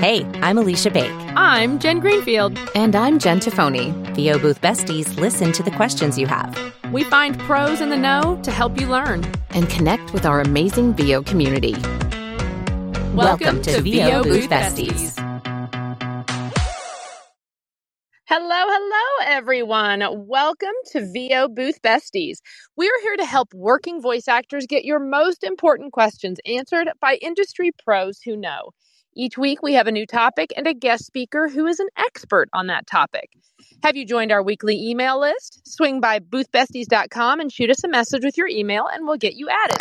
Hey, I'm Alicia Bake. I'm Jen Greenfield. And I'm Jen Tafoni. VO Booth Besties listen to the questions you have. We find pros in the know to help you learn and connect with our amazing VO community. Welcome, Welcome to, to VO, VO Booth Besties. Besties. Hello, hello, everyone. Welcome to VO Booth Besties. We are here to help working voice actors get your most important questions answered by industry pros who know. Each week, we have a new topic and a guest speaker who is an expert on that topic. Have you joined our weekly email list? Swing by boothbesties.com and shoot us a message with your email, and we'll get you added.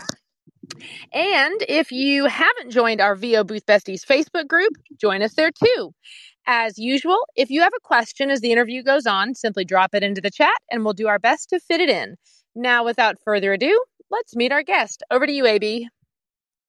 And if you haven't joined our VO Booth Besties Facebook group, join us there too. As usual, if you have a question as the interview goes on, simply drop it into the chat and we'll do our best to fit it in. Now, without further ado, let's meet our guest. Over to you, AB.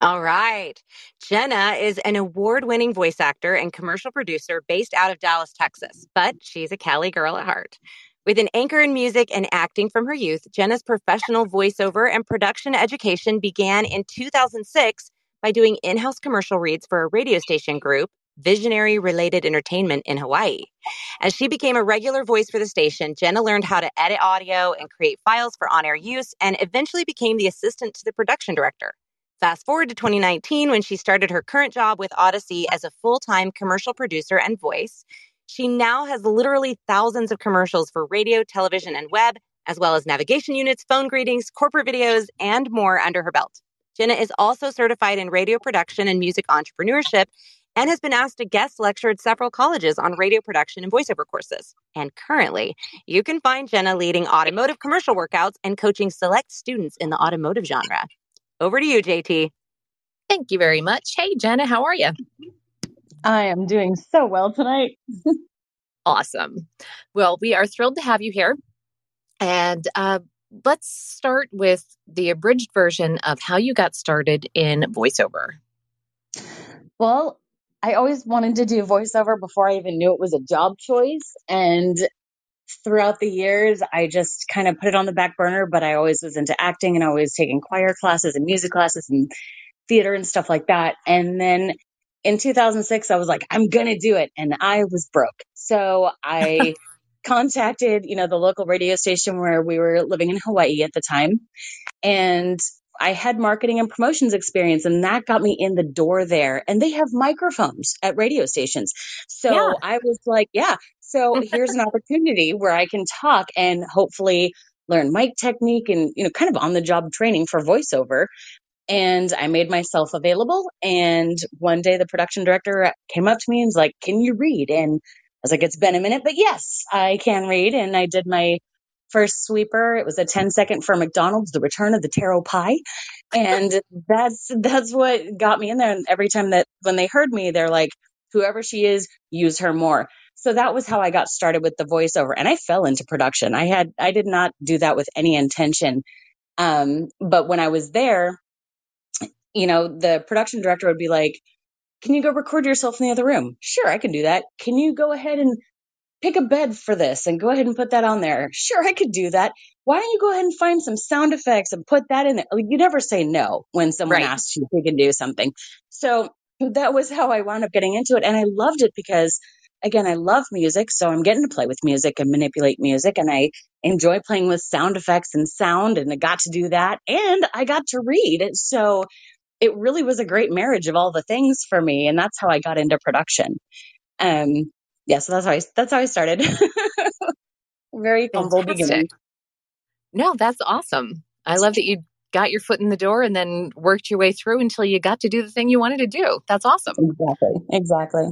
All right. Jenna is an award winning voice actor and commercial producer based out of Dallas, Texas, but she's a Cali girl at heart. With an anchor in music and acting from her youth, Jenna's professional voiceover and production education began in 2006 by doing in house commercial reads for a radio station group visionary related entertainment in Hawaii. As she became a regular voice for the station, Jenna learned how to edit audio and create files for on air use and eventually became the assistant to the production director. Fast forward to 2019 when she started her current job with Audacy as a full time commercial producer and voice. She now has literally thousands of commercials for radio, television, and web, as well as navigation units, phone greetings, corporate videos, and more under her belt. Jenna is also certified in radio production and music entrepreneurship and has been asked to guest lecture at several colleges on radio production and voiceover courses. And currently, you can find Jenna leading automotive commercial workouts and coaching select students in the automotive genre. Over to you, JT. Thank you very much. Hey, Jenna, how are you? I am doing so well tonight. awesome. Well, we are thrilled to have you here. And uh, let's start with the abridged version of how you got started in voiceover. Well, I always wanted to do voiceover before I even knew it was a job choice. And throughout the years, I just kind of put it on the back burner, but I always was into acting and always taking choir classes and music classes and theater and stuff like that. And then in 2006, I was like, I'm going to do it. And I was broke. So I contacted, you know, the local radio station where we were living in Hawaii at the time. And I had marketing and promotions experience and that got me in the door there. And they have microphones at radio stations. So yeah. I was like, yeah, so here's an opportunity where I can talk and hopefully learn mic technique and, you know, kind of on the job training for voiceover. And I made myself available. And one day the production director came up to me and was like, Can you read? And I was like, It's been a minute, but yes, I can read. And I did my first sweeper. It was a 10 second for McDonald's, the return of the taro pie. And that's, that's what got me in there. And every time that when they heard me, they're like, whoever she is, use her more. So that was how I got started with the voiceover and I fell into production. I had, I did not do that with any intention. Um, but when I was there, you know, the production director would be like, can you go record yourself in the other room? Sure, I can do that. Can you go ahead and pick a bed for this and go ahead and put that on there. Sure, I could do that. Why don't you go ahead and find some sound effects and put that in there? You never say no when someone right. asks you if you can do something. So that was how I wound up getting into it. And I loved it because again, I love music. So I'm getting to play with music and manipulate music and I enjoy playing with sound effects and sound. And I got to do that and I got to read. So it really was a great marriage of all the things for me. And that's how I got into production. Um, yeah, so that's how I that's how I started. Very humble beginning. No, that's awesome. I love that you got your foot in the door and then worked your way through until you got to do the thing you wanted to do. That's awesome. Exactly. Exactly.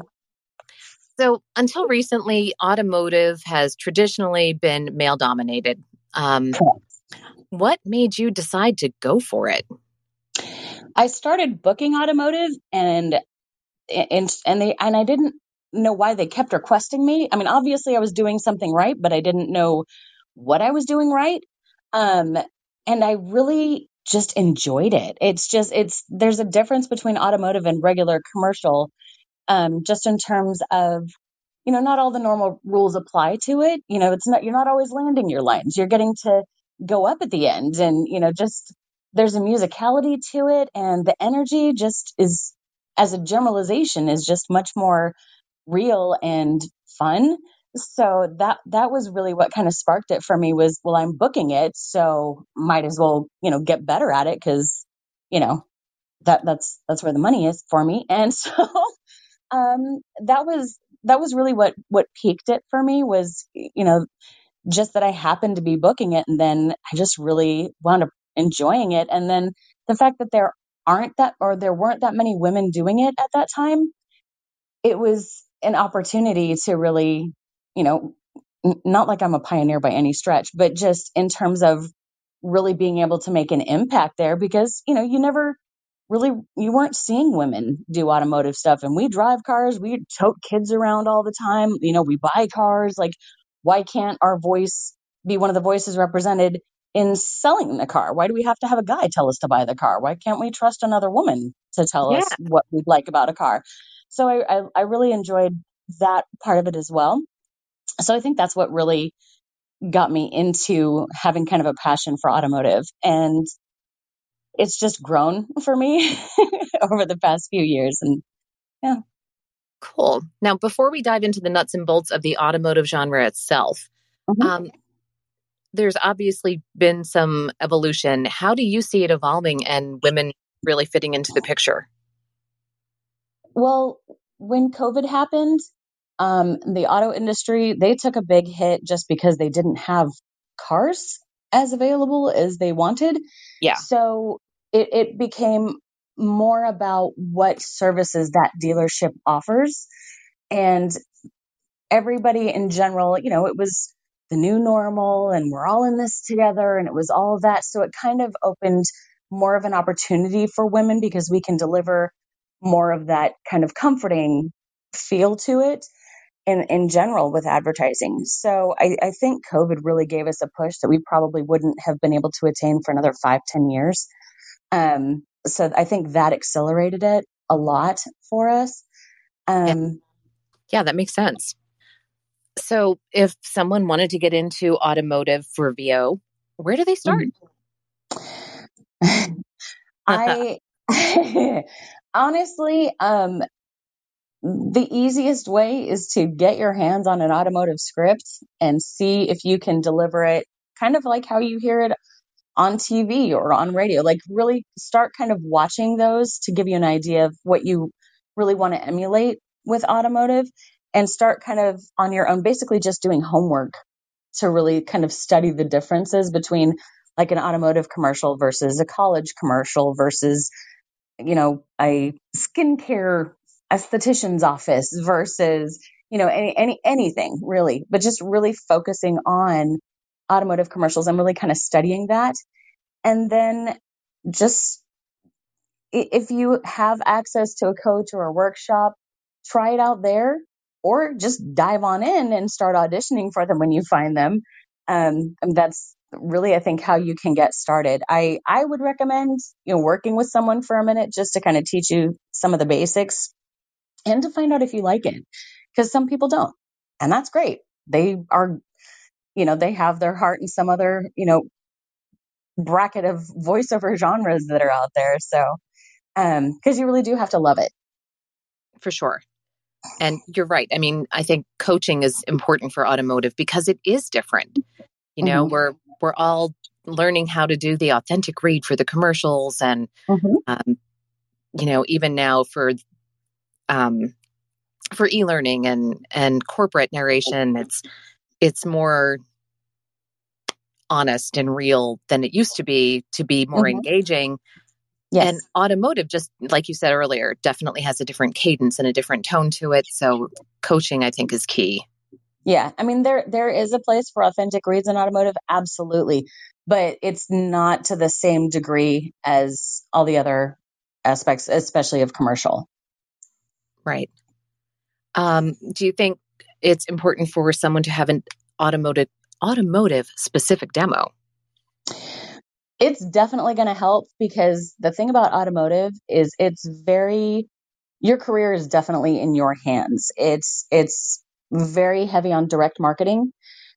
So, until recently, automotive has traditionally been male dominated. Um, what made you decide to go for it? I started booking automotive and and and they and I didn't know why they kept requesting me. I mean, obviously I was doing something right, but I didn't know what I was doing right. Um, and I really just enjoyed it. It's just, it's, there's a difference between automotive and regular commercial, um, just in terms of, you know, not all the normal rules apply to it. You know, it's not, you're not always landing your lines. You're getting to go up at the end and, you know, just, there's a musicality to it and the energy just is as a generalization is just much more real and fun. So that that was really what kind of sparked it for me was well I'm booking it so might as well, you know, get better at it cuz you know, that that's that's where the money is for me. And so um that was that was really what what piqued it for me was you know just that I happened to be booking it and then I just really wound up enjoying it. And then the fact that there aren't that or there weren't that many women doing it at that time it was an opportunity to really you know n- not like I'm a pioneer by any stretch but just in terms of really being able to make an impact there because you know you never really you weren't seeing women do automotive stuff. And we drive cars we tote kids around all the time you know we buy cars. Like why can't our voice be one of the voices represented in selling the car? Why do we have to have a guy tell us to buy the car? Why can't we trust another woman to tell Yeah. us what we'd like about a car? So I, I i really enjoyed that part of it as well. So i think that's what really got me into having kind of a passion for automotive. And it's just grown for me over the past few years and yeah. Cool. Now, before we dive into the nuts and bolts of the automotive genre itself, Mhm. um, there's obviously been some evolution. How do you see it evolving and women really fitting into the picture? well when covid happened um, the auto industry they took a big hit just because they didn't have cars as available as they wanted Yeah. so it, it became more about what services that dealership offers and everybody in general you know it was the new normal and we're all in this together and it was all that so it kind of opened more of an opportunity for women because we can deliver more of that kind of comforting feel to it in, in general with advertising. So I, I think COVID really gave us a push that we probably wouldn't have been able to attain for another five, ten years. Um, so I think that accelerated it a lot for us. Um, Yeah, that makes sense. So, if someone wanted to get into automotive for VO, where do they start? I honestly, um, the easiest way is to get your hands on an automotive script and see if you can deliver it kind of like how you hear it on TV or on radio. Like, really start kind of watching those to give you an idea of what you really want to emulate with automotive and start kind of on your own, basically just doing homework to really kind of study the differences between like an automotive commercial versus a college commercial versus you know a skincare esthetician's office versus you know any, any anything really but just really focusing on automotive commercials. I'm really kind of studying that. And then just if you have access to a coach or a workshop try it out there or just dive on in and start auditioning for them when you find them. Um, that's really i think how you can get started. I i would recommend you know working with someone for a minute just to kind of teach you some of the basics and to find out if you like it because some people don't. And that's great. They are you know they have their heart in some other you know bracket of voiceover genres that are out there so um because you really do have to love it For sure. And you're right. I mean, I think coaching is important for automotive because it is different. You know, Mhm. we're we're all learning how to do the authentic read for the commercials and um, you know, even now for um for e-learning and and corporate narration, it's it's more honest and real than it used to be to be more Mhm. engaging yes And automotive, just like you said earlier, definitely has a different cadence and a different tone to it. So coaching, I think, is key. Yeah, I mean there there is a place for authentic reads in automotive, absolutely, but it's not to the same degree as all the other aspects, especially of commercial. Right. Um, do you think it's important for someone to have an automotive automotive specific demo? It's definitely going to help because the thing about automotive is it's very your career is definitely in your hands. It's it's very heavy on direct marketing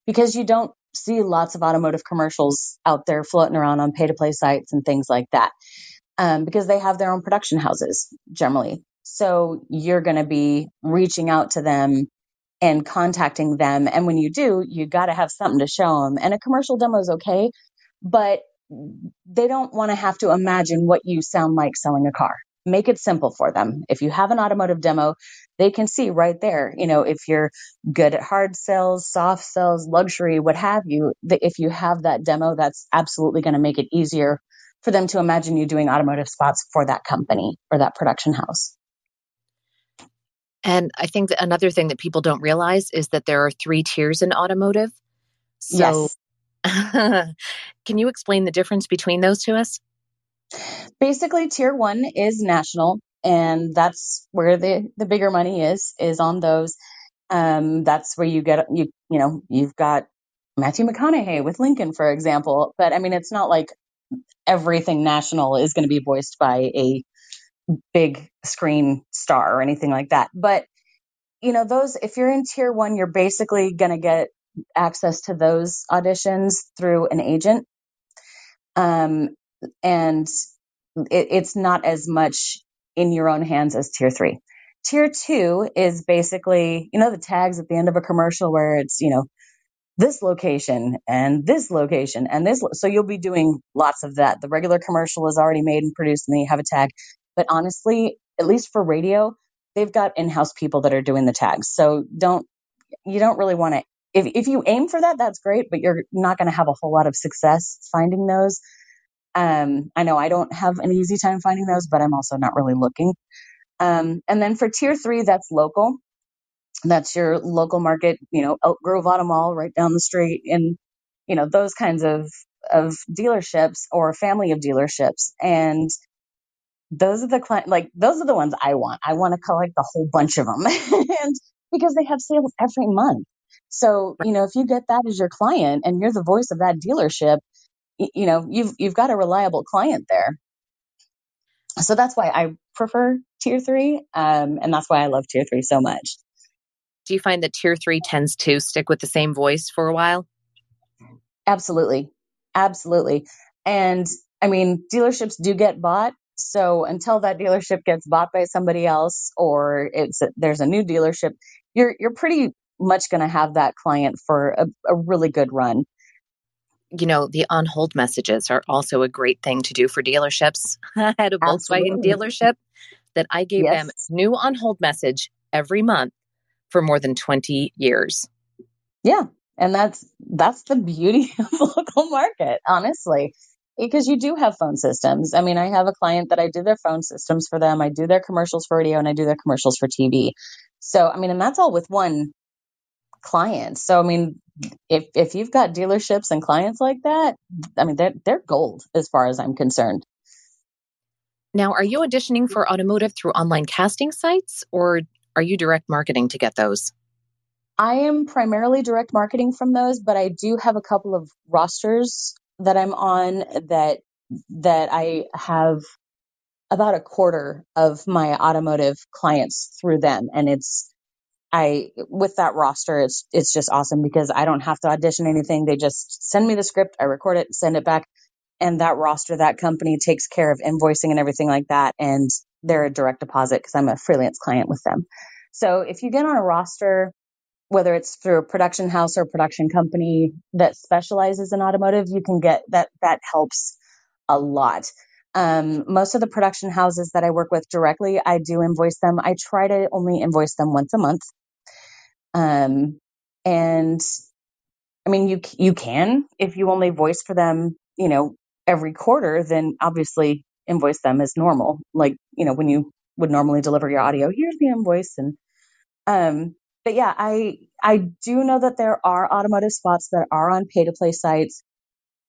because you don't see lots of automotive commercials out there floating around on pay to play sites and things like that. Um, because they have their own production houses generally. So you're going to be reaching out to them and contacting them. And when you do, you got to have something to show them. And a commercial demo is okay, but they don't want to have to imagine what you sound like selling a car. Make it simple for them. If you have an automotive demo, they can see right there, you know, if you're good at hard sales, soft sales, luxury, what have you, if you have that demo, that's absolutely going to make it easier for them to imagine you doing automotive spots for that company or that production house. And I think that another thing that people don't realize is that there are three tiers in automotive. So, yes. can you explain the difference between those to us? Basically, tier one is national, and that's where the the bigger money is is on those. Um, that's where you get you you know you've got Matthew McConaughey with Lincoln, for example. But I mean, it's not like everything national is going to be voiced by a big screen star or anything like that. But, you know, those, if you're in tier one, you're basically going to get access to those auditions through an agent. Um, and it, it's not as much in your own hands as tier three. Tier two is basically, you know, the tags at the end of a commercial where it's, you know, this location and this location and this. So you'll be doing lots of that. The regular commercial is already made and produced and then you have a tag. But honestly, at least for radio, they've got in-house people that are doing the tags. So don't, you don't really want to, if, if you aim for that, that's great, but you're not going to have a whole lot of success finding those. Um, I know I don't have an easy time finding those, but I'm also not really looking. Um, and then for tier three, that's local. That's your local market, you know, Elk Grove Auto Mall right down the street and, you know, those kinds of, of dealerships or family of dealerships. And those are the client, like those are the ones I want. I want to collect a whole bunch of them and because they have sales every month. So, you know, if you get that as your client and you're the voice of that dealership, you know, you've, you've got a reliable client there. So that's why I prefer tier three. Um, and that's why I love tier three so much. Do you find that tier three tends to stick with the same voice for a while? Absolutely. Absolutely. And I mean, dealerships do get bought. So until that dealership gets bought by somebody else or it's a, there's a new dealership, you're you're pretty much going to have that client for a, a really good run. You know, the on hold messages are also a great thing to do for dealerships. I had a Absolutely. Volkswagen dealership that I gave yes. them new on hold message every month for more than 20 years. Yeah. And that's that's the beauty of local market, honestly. Because you do have phone systems. I mean, I have a client that I do their phone systems for them. I do their commercials for radio and I do their commercials for TV. So, I mean, and that's all with one client. So, I mean, if if you've got dealerships and clients like that, I mean, they're they're gold as far as I'm concerned. Now, are you auditioning for automotive through online casting sites or are you direct marketing to get those? I am primarily direct marketing from those, but I do have a couple of rosters that I'm on that that I have about a quarter of my automotive clients through them. And it's I with that roster it's it's just awesome because I don't have to audition anything. They just send me the script I record it send it back. And that roster that company takes care of invoicing and everything like that. And they're a direct deposit because I'm a freelance client with them. So if you get on a roster, whether it's through a production house or production company that specializes in automotive, you can get that, that helps a lot. Um, most of the production houses that I work with directly, I do invoice them. I try to only invoice them once a month. Um, and I mean, you, you can, if you only voice for them, you know, every quarter, then obviously invoice them as normal. Like, you know, when you would normally deliver your audio, here's the invoice. And, um, but yeah, I, I do know that there are automotive spots that are on pay to play sites.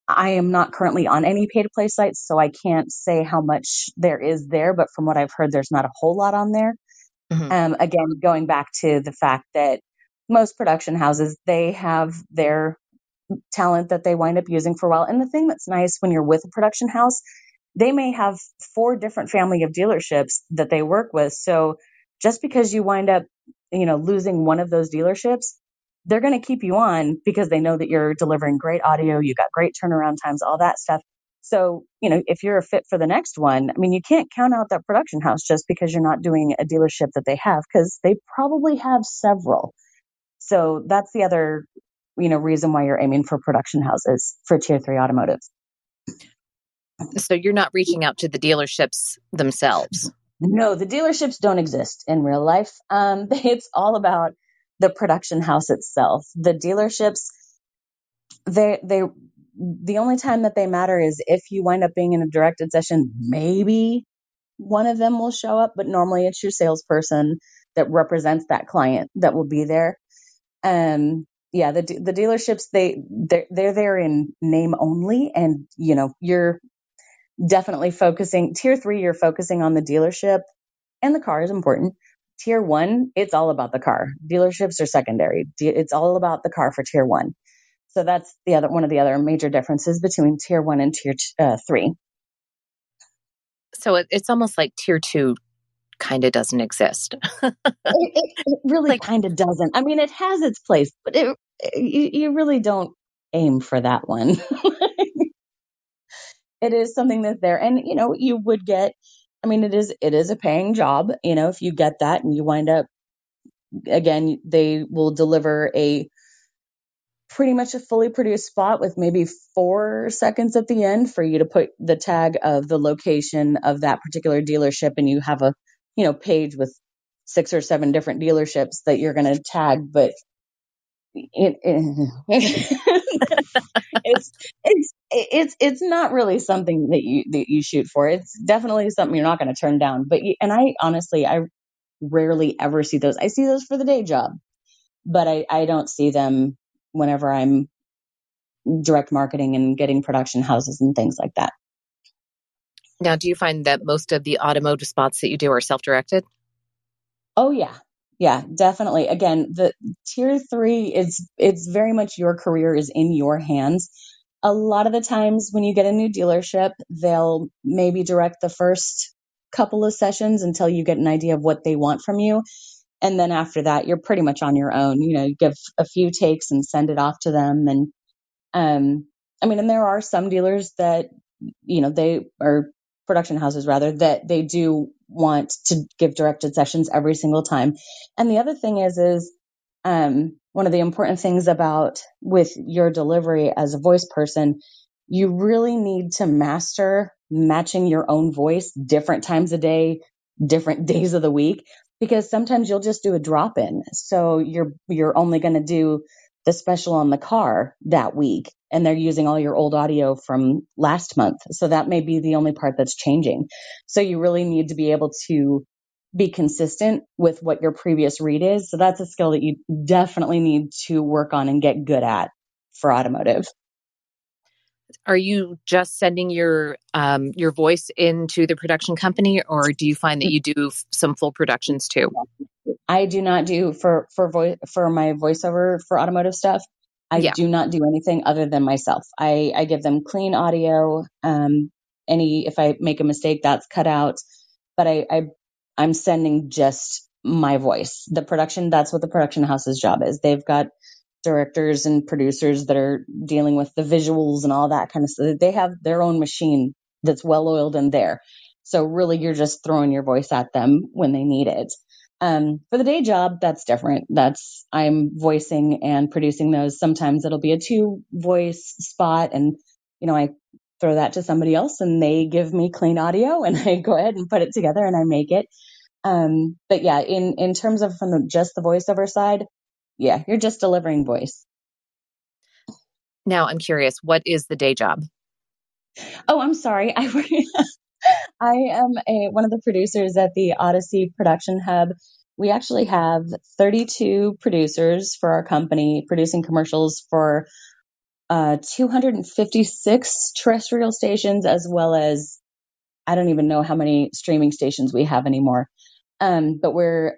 I am not currently on any pay to play sites, so I can't say how much there is there, but from what I've heard, there's not a whole lot on there. Mm-hmm. Um, again, going back to the fact that most production houses, they have their talent that they wind up using for a while. And the thing that's nice when you're with a production house they may have four different family of dealerships that they work with. So just because you wind up, you know, losing one of those dealerships, they're going to keep you on because they know that you're delivering great audio, you got great turnaround times, all that stuff. So, you know, if you're a fit for the next one, I mean, you can't count out that production house just because you're not doing a dealership that they have because they probably have several. So that's the other, you know, reason why you're aiming for production houses for tier three automotive. So you're not reaching out to the dealerships themselves. No, the dealerships don't exist in real life. Um, it's all about the production house itself. The dealerships, they they the only time that they matter is if you wind up being in a directed session, maybe one of them will show up, but normally it's your salesperson that represents that client that will be there. Um, yeah, the the dealerships they they're, they're there in name only, and you know you're definitely focusing tier three. You're focusing on the dealership, and the car is important. Tier one, it's all about the car. Dealerships are secondary. It's all about the car for tier one. So that's the other one of the other major differences between tier one and tier uh, three. So it, it's almost like tier two kind of doesn't exist. it, it, it, really like, kind of doesn't. I mean, it has its place, but it, you, you really don't aim for that one. it is something that's there, and you know, you would get. I mean, it is it is a paying job. You know, if you get that and you wind up again, they will deliver a pretty much a fully produced spot with maybe four seconds at the end for you to put the tag of the location of that particular dealership and you have a you know page with six or seven different dealerships that you're going to tag but it, it it's it's it's it's not really something that you that you shoot for it's definitely something you're not going to turn down but you, and i honestly i rarely ever see those i see those for the day job but i i don't see them whenever I'm direct marketing and getting production houses and things like that. Now, do you find that most of the automotive spots that you do are self directed? Oh, yeah. Yeah, definitely. Again, the tier three is it's very much your career is in your hands. A lot of the times when you get a new dealership, they'll maybe direct the first couple of sessions until you get an idea of what they want from you. And then after that, you're pretty much on your own. You know, you give a few takes and send it off to them. And, um, I mean, and there are some dealers that, you know, they are production houses rather that they do want to give directed sessions every single time. And the other thing is, is, um, one of the important things about with your delivery as a voice person, you really need to master matching your own voice different times a day, different days of the week because sometimes you'll just do a drop in. So you're you're only going to do the special on the car that week and they're using all your old audio from last month. So that may be the only part that's changing. So you really need to be able to be consistent with what your previous read is. So that's a skill that you definitely need to work on and get good at for automotive are you just sending your um, your voice into the production company, or do you find that you do some full productions too? I do not do for for voice for my voiceover for automotive stuff. I yeah. do not do anything other than myself. I I give them clean audio. Um, any if I make a mistake, that's cut out. But I, I I'm sending just my voice. The production, that's what the production house's job is. They've got directors and producers that are dealing with the visuals and all that kind of stuff. They have their own machine that's well oiled in there. So really you're just throwing your voice at them when they need it. Um, for the day job, that's different. That's I'm voicing and producing those. Sometimes it'll be a two voice spot and, you know, I throw that to somebody else and they give me clean audio and I go ahead and put it together and I make it. Um, but yeah, in, in terms of from the, just the voiceover side, yeah, you're just delivering voice. Now I'm curious, what is the day job? Oh, I'm sorry. I I am a, one of the producers at the Audacy Production Hub. We actually have 32 producers for our company producing commercials for uh, 256 terrestrial stations, as well as I don't even know how many streaming stations we have anymore. Um, but we're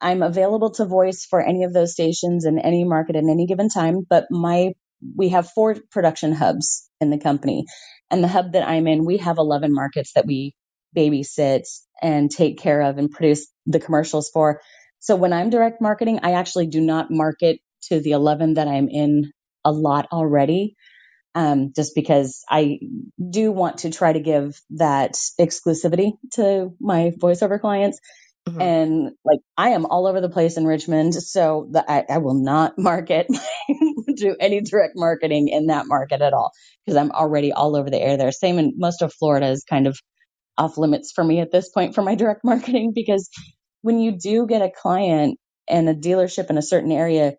I'm available to voice for any of those stations in any market at any given time. But my we have four production hubs in the company, and the hub that I'm in, we have 11 markets that we babysit and take care of and produce the commercials for. So when I'm direct marketing, I actually do not market to the 11 that I'm in a lot already. Um, just because I do want to try to give that exclusivity to my voiceover clients. Mm-hmm. And like I am all over the place in Richmond, so that I, I will not market, do any direct marketing in that market at all because I'm already all over the air there. Same in most of Florida is kind of off limits for me at this point for my direct marketing because when you do get a client and a dealership in a certain area,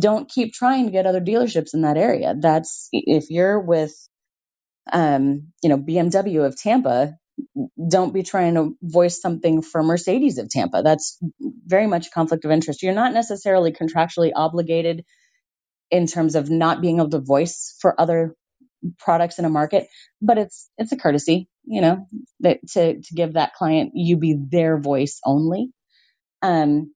don't keep trying to get other dealerships in that area. That's if you're with, um, you know, BMW of Tampa, don't be trying to voice something for Mercedes of Tampa. That's very much a conflict of interest. You're not necessarily contractually obligated in terms of not being able to voice for other products in a market, but it's it's a courtesy, you know, that to to give that client you be their voice only. Um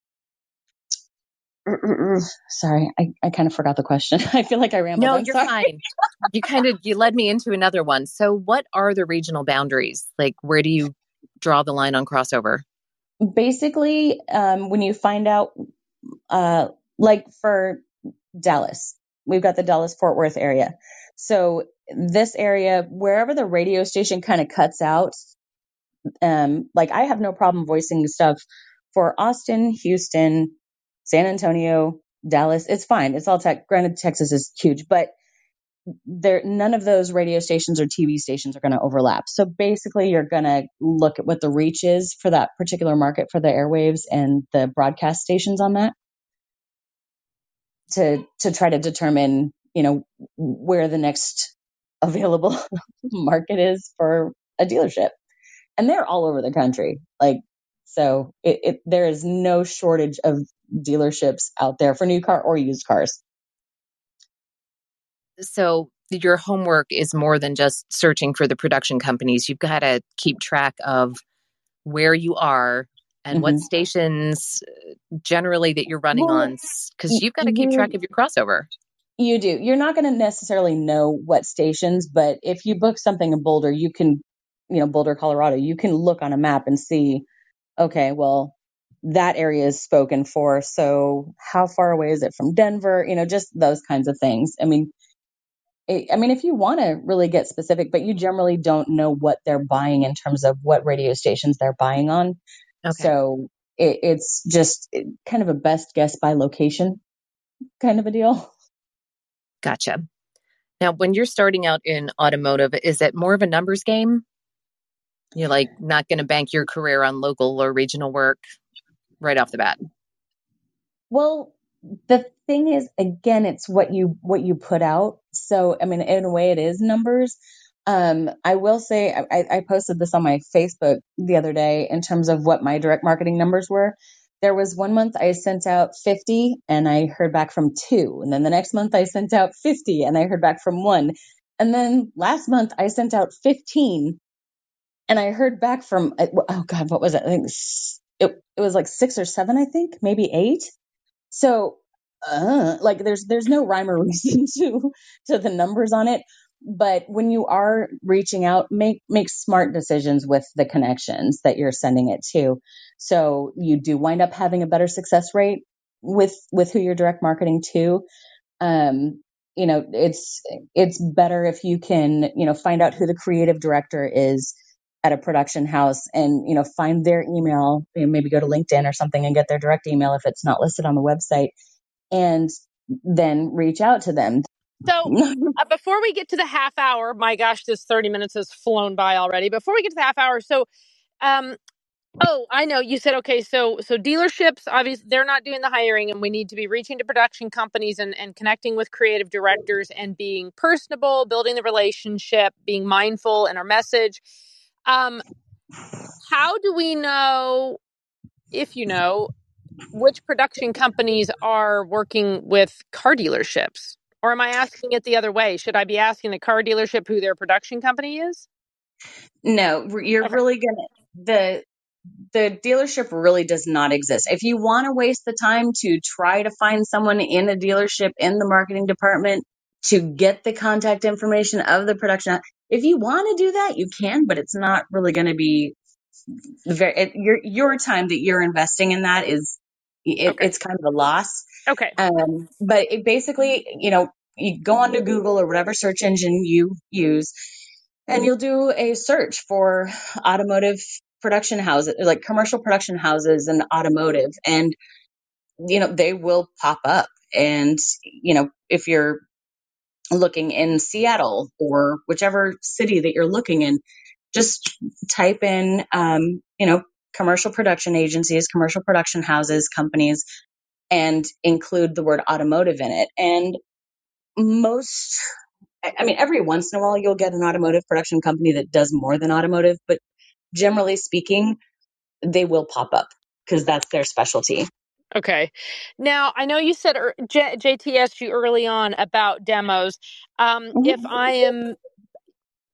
sorry, I, I kind of forgot the question. I feel like I rambled. No, I'm you're sorry. fine. You kind of you led me into another one. So what are the regional boundaries? Like where do you draw the line on crossover? Basically, um, when you find out uh like for Dallas, we've got the Dallas Fort Worth area. So this area, wherever the radio station kind of cuts out, um, like I have no problem voicing stuff for Austin, Houston, San Antonio, Dallas. It's fine. It's all tech. Granted, Texas is huge, but there none of those radio stations or TV stations are going to overlap. So basically, you're going to look at what the reach is for that particular market for the airwaves and the broadcast stations on that to to try to determine, you know, where the next available market is for a dealership. And they're all over the country. Like, so it, it, there is no shortage of dealerships out there for new car or used cars. So your homework is more than just searching for the production companies. You've got to keep track of where you are and mm-hmm. what stations uh, generally that you're running well, on because you've got to keep track of your crossover. You do. You're not going to necessarily know what stations, but if you book something in Boulder, you can, you know, Boulder, Colorado, you can look on a map and see, okay, well, that area is spoken for. So how far away is it from Denver? You know, just those kinds of things. I mean, it, I mean, if you want to really get specific, but you generally don't know what they're buying in terms of what radio stations they're buying on. Okay. So it, it's just kind of a best guess by location kind of a deal. Gotcha. Now, when you're starting out in automotive, is it more of a numbers game? You're like not going to bank your career on local or regional work right off the bat. Well, the thing is, again, it's what you what you put out. So, I mean, in a way, it is numbers. Um, I will say, I, I posted this on my Facebook the other day in terms of what my direct marketing numbers were there was one month I sent out 50 and I heard back from two. And then the next month I sent out 50 and I heard back from one. And then last month I sent out 15 and I heard back from, oh God, what was it? I think it, it was like six or seven, I think, maybe eight. So, uh, like there's, there's no rhyme or reason to, to the numbers on it. But when you are reaching out make make smart decisions with the connections that you're sending it to. So you do wind up having a better success rate with with who you're direct marketing to. Um you know it's it's better if you can you know find out who the creative director is at a production house and you know find their email maybe go to linkedin or something and get their direct email if it's not listed on the website and then reach out to them so uh, before we get to the half hour, my gosh, this 30 minutes has flown by already. Before we get to the half hour, so um oh, I know you said okay, so so dealerships obviously they're not doing the hiring and we need to be reaching to production companies and and connecting with creative directors and being personable, building the relationship, being mindful in our message. Um how do we know if you know which production companies are working with car dealerships? Or am I asking it the other way? Should I be asking the car dealership who their production company is? No, you're okay. really gonna the the dealership really does not exist. If you want to waste the time to try to find someone in a dealership in the marketing department to get the contact information of the production, if you want to do that, you can, but it's not really going to be very it, your your time that you're investing in that is it, okay. it's kind of a loss. Okay. Um, but it basically, you know, you go onto Google or whatever search engine you use, and you'll do a search for automotive production houses, like commercial production houses and automotive, and you know they will pop up. And you know if you're looking in Seattle or whichever city that you're looking in, just type in, um, you know, commercial production agencies, commercial production houses, companies, and include the word automotive in it. And most, I mean, every once in a while you'll get an automotive production company that does more than automotive, but generally speaking, they will pop up because that's their specialty. Okay. Now, I know you said er, J- JTS you early on about demos. Um, mm-hmm. If I am,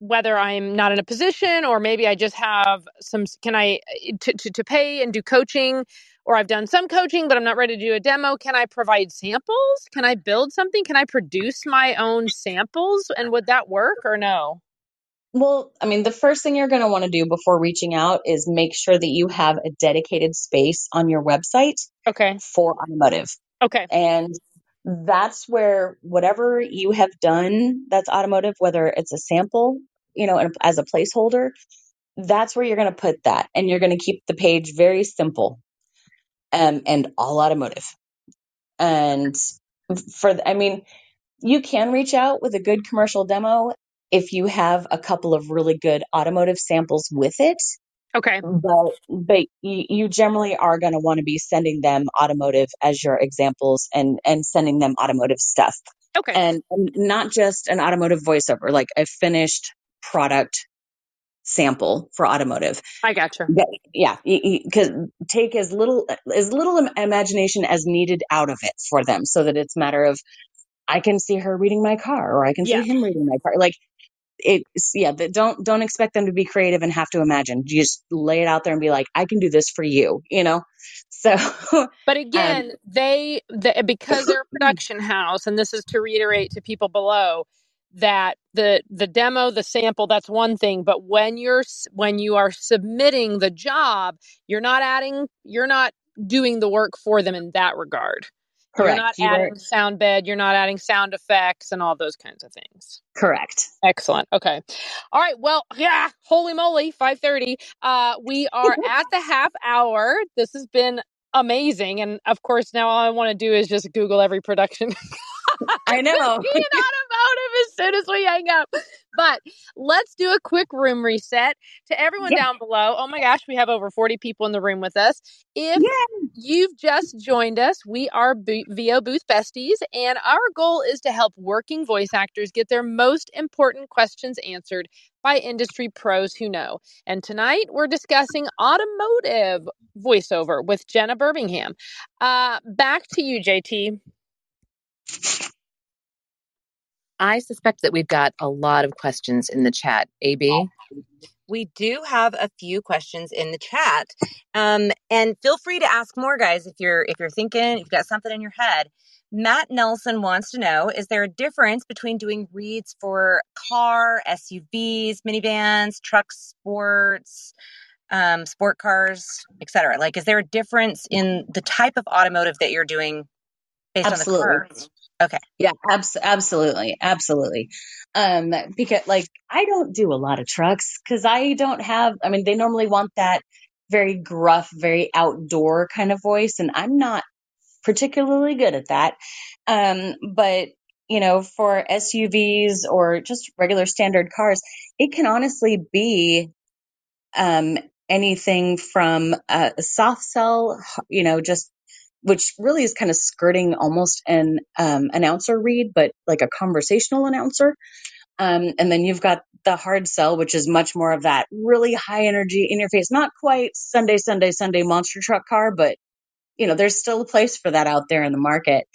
whether I'm not in a position or maybe I just have some, can I, to, to, to pay and do coaching, or I've done some coaching, but I'm not ready to do a demo, can I provide samples? Can I build something? Can I produce my own samples? And would that work or no? Well, I mean, the first thing you're going to want to do before reaching out is make sure that you have a dedicated space on your website okay. for automotive. Okay. And that's where whatever you have done that's automotive, whether it's a sample, you know, as a placeholder, that's where you're going to put that. And you're going to keep the page very simple um, and all automotive. And for, I mean, you can reach out with a good commercial demo if you have a couple of really good automotive samples with it. Okay. But but you, you generally are going to want to be sending them automotive as your examples and and sending them automotive stuff. Okay. And, not just an automotive voiceover, like a finished product sample for automotive. I gotcha. Yeah, because take as little as little imagination as needed out of it for them, so that it's a matter of I can see her reading my car, or I can yeah. see him reading my car. Like it's yeah don't don't expect them to be creative and have to imagine. You just lay it out there and be like i can do this for you you know? So but again um, they, they because they're a production house and this is to reiterate to people below that the the demo the sample that's one thing but when you're when you are submitting the job you're not adding you're not doing the work for them in that regard Correct. You're not you adding sound bed, you're not adding sound effects and all those kinds of things. Correct. Excellent. Okay. All right. Well, yeah, holy moly, 5:30. Uh we are at the half hour. This has been amazing and of course now all I want to do is just google every production I know. Being automotive as soon as we hang up. But let's do a quick room reset to everyone yeah. down below. Oh my gosh, we have over 40 people in the room with us. If yeah. you've just joined us, we are B- VO Booth Besties, and our goal is to help working voice actors get their most important questions answered by industry pros who know. And tonight we're discussing automotive voiceover with Jenna Birmingham. Uh, back to you, JT. I suspect that we've got a lot of questions in the chat. AB? We do have a few questions in the chat. Um, and feel free to ask more, guys, if you're if you're thinking, if you've got something in your head. Matt Nelson wants to know Is there a difference between doing reads for car, SUVs, minivans, trucks, sports, um, sport cars, etc.? Like, is there a difference in the type of automotive that you're doing based Absolutely. on the cars? Okay. Yeah, abs- absolutely. Absolutely. Um, because like I don't do a lot of trucks because I don't have, I mean, they normally want that very gruff, very outdoor kind of voice. And I'm not particularly good at that. Um, but you know, for SUVs or just regular standard cars, it can honestly be, um, anything from a soft sell, you know, just which really is kind of skirting almost an um, announcer read, but like a conversational announcer. Um, and then you've got the hard sell, which is much more of that really high energy in your face, not quite Sunday, Sunday, Sunday monster truck car, but you know, there's still a place for that out there in the market.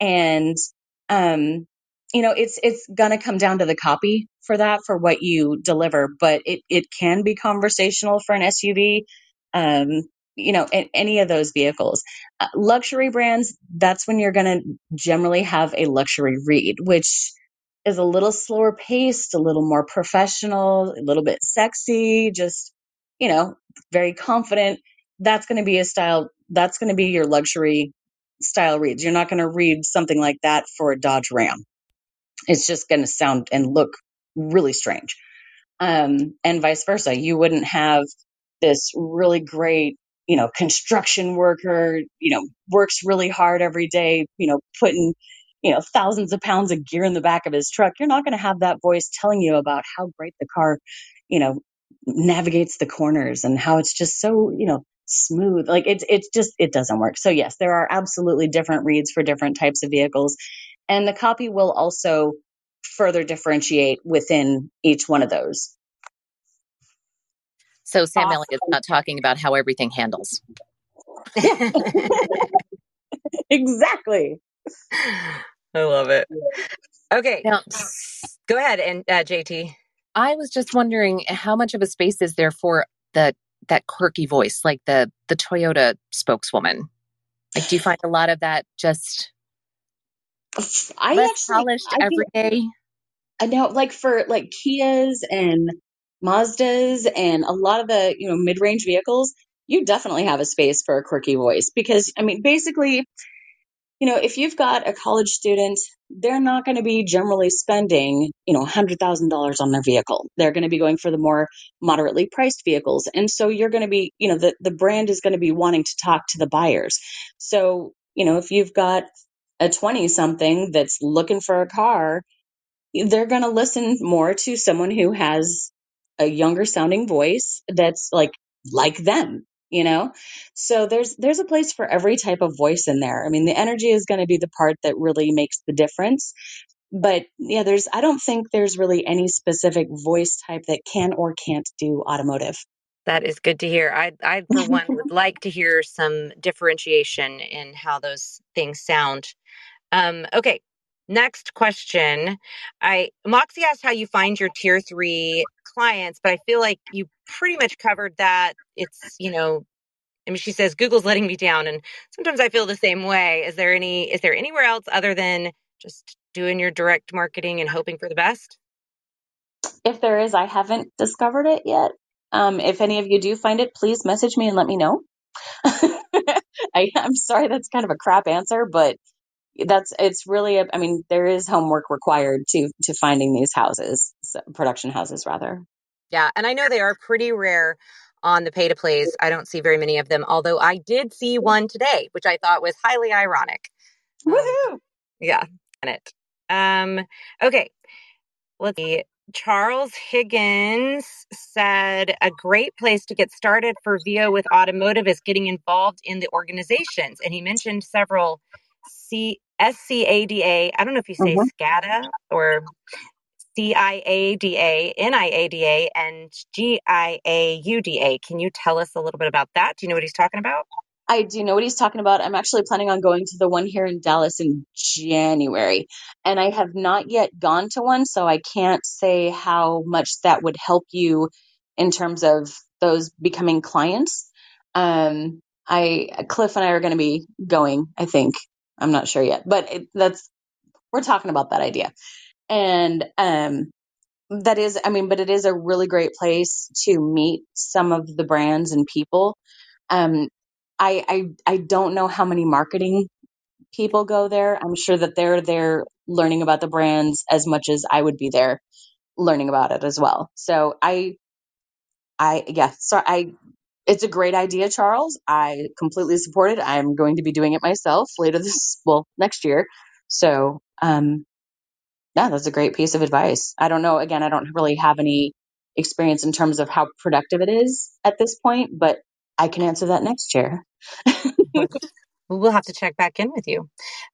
And, um, you know, it's, it's going to come down to the copy for that, for what you deliver, but it, it can be conversational for an SUV. Um, you know, any of those vehicles. Uh, luxury brands, that's when you're going to generally have a luxury read, which is a little slower paced, a little more professional, a little bit sexy, just, you know, very confident. That's going to be a style, that's going to be your luxury style reads. You're not going to read something like that for a Dodge Ram. it's just going to sound and look really strange. Um, and vice versa. You wouldn't have this really great, you know, construction worker, you know, works really hard every day, you know, putting, you know, thousands of pounds of gear in the back of his truck. You're not going to have that voice telling you about how great the car, you know, navigates the corners and how it's just so, you know, smooth. Like it's, it's just, it doesn't work. So yes, there are absolutely different reads for different types of vehicles. And the copy will also further differentiate within each one of those. So Sam awesome. Elliott's not talking about how everything handles. exactly. I love it. Okay. Now, go ahead and uh, JT. I was just wondering how much of a space is there for the that quirky voice, like the the Toyota spokeswoman? Like, do you find a lot of that just I less actually, polished I every day? I know, like for like Kias and Mazdas and a lot of the you know mid range vehicles, you definitely have a space for a quirky voice because I mean, basically, you know, if you've got a college student, they're not going to be generally spending, you know, $100,000 on their vehicle. They're going to be going for the more moderately priced vehicles. And so you're going to be, you know, the, the brand is going to be wanting to talk to the buyers. So, you know, if you've got a 20 something that's looking for a car, they're going to listen more to someone who has a younger sounding voice that's like, like them you know? So there's there's a place for every type of voice in there. I mean the energy is going to be the part that really makes the difference. But yeah there's i don't think there's really any specific voice type that can or can't do automotive. That is good to hear. I i for one would like to hear some differentiation in how those things sound. Um okay Next question. I Moxie asked how you find your tier three clients, but I feel like you pretty much covered that. It's, you know, I mean, she says Google's letting me down, and sometimes I feel the same way. Is there any? Is there anywhere else other than just doing your direct marketing and hoping for the best? If there is, I haven't discovered it yet. Um, if any of you do find it, please message me and let me know. I, I'm sorry, that's kind of a crap answer, but that's it's really a, I mean there is homework required to to finding these houses, production houses rather. Yeah, and I know they are pretty rare on the pay to plays. I don't see very many of them, although I did see one today, which I thought was highly ironic. Um, Woohoo! Um, yeah, it. Um, okay, let's see. Charles Higgins said a great place to get started for VO with automotive is getting involved in the organizations. And he mentioned several C SCADA. I don't know if you say mm-hmm. SCADA or CIADA, NIADA, and GIAUDA. Can you tell us a little bit about that? Do you know what he's talking about? I do know what he's talking about. I'm actually planning on going to the one here in Dallas in January. And I have not yet gone to one, so I can't say how much that would help you in terms of those becoming clients. Um, I Cliff and I are going to be going, I think. I'm not sure yet, but it, that's we're talking about that idea and um, that is i mean but it is a really great place to meet some of the brands and people. Um, I, I i don't know how many marketing people go there. I'm sure that they're there learning about the brands as much as i would be there learning about it as well. So i i yeah so i it's a great idea charles. I completely support it. I'm going to be doing it myself later this well next year. So um yeah, that's a great piece of advice. I don't know. Again, I don't really have any experience in terms of how productive it is at this point, but I can answer that next year. we'll have to check back in with you.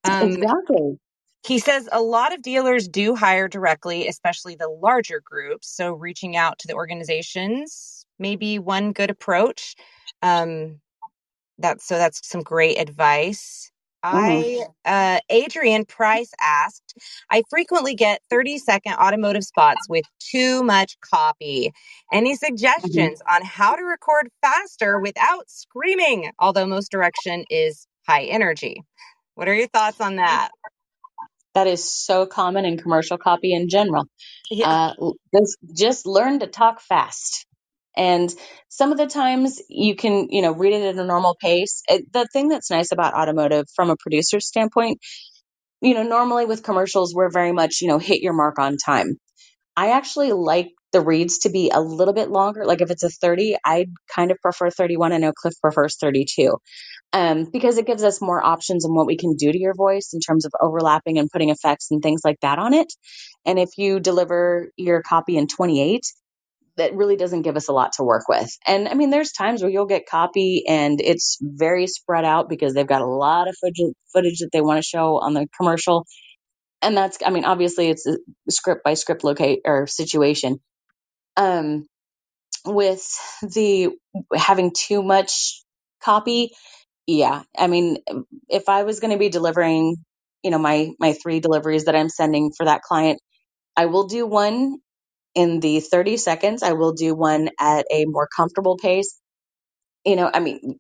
Um, exactly. He says a lot of dealers do hire directly, especially the larger groups. So reaching out to the organizations may be one good approach. Um, that's so that's some great advice. Mm-hmm. I, uh, Adrian Price asked, I frequently get 30 second automotive spots with too much copy. Any mm-hmm. suggestions mm-hmm. on how to record faster without screaming? Although most direction is high energy. What are your thoughts on that? That is so common in commercial copy in general. Yeah. Uh, just, just learn to talk fast. And some of the times you can, you know, read it at a normal pace. It, the thing that's nice about automotive from a producer's standpoint, you know, normally with commercials, we're very much, you know, hit your mark on time. I actually like the reads to be a little bit longer. Like if it's a 30, I kind of prefer 31. I know Cliff prefers 32 um, because it gives us more options on what we can do to your voice in terms of overlapping and putting effects and things like that on it. And if you deliver your copy in 28, that really doesn't give us a lot to work with. And I mean, there's times where you'll get copy and it's very spread out because they've got a lot of footage, that they want to show on the commercial. And that's, I mean, obviously it's a script by script locate or situation. Um, with the having too much copy, yeah. I mean, if I was going to be delivering, you know, my, my three deliveries that I'm sending for that client, I will do one in the 30 seconds. I will do one at a more comfortable pace. You know, I mean,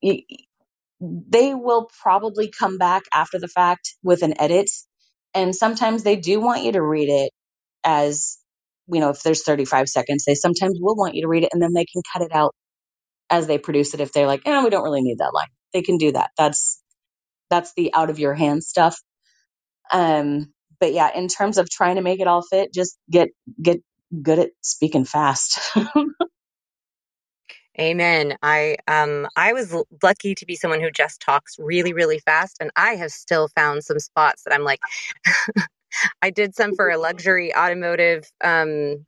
they will probably come back after the fact with an edit. And sometimes they do want you to read it as, you know, if there's 35 seconds, they sometimes will want you to read it and then they can cut it out as they produce it. If they're like, eh, we don't really need that line, they can do that. That's, that's the out of your hands stuff. Um, but yeah, in terms of trying to make it all fit, just get, get good at speaking fast. Amen. I um I was lucky to be someone who just talks really really fast and I have still found some spots that I'm like I did some for a luxury automotive um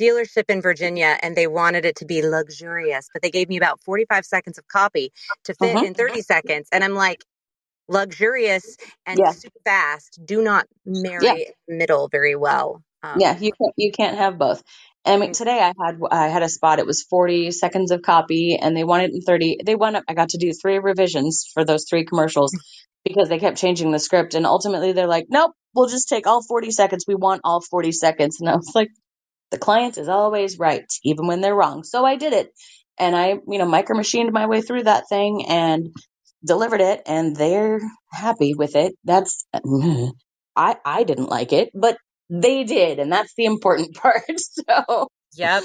dealership in Virginia and they wanted it to be luxurious but they gave me about 45 seconds of copy to fit uh-huh. in 30 seconds and I'm like luxurious and yeah. fast do not marry yeah. middle very well. Um, yeah, you can't you can't have both. I mean, mm. today I had I had a spot. It was 40 seconds of copy, and they wanted in 30. They went up. I got to do three revisions for those three commercials because they kept changing the script. And ultimately, they're like, "Nope, we'll just take all 40 seconds. We want all 40 seconds." And I was like, "The client is always right, even when they're wrong." So I did it, and I, you know, micro machined my way through that thing and delivered it, and they're happy with it. That's I I didn't like it, but they did, and that's the important part. So, yep.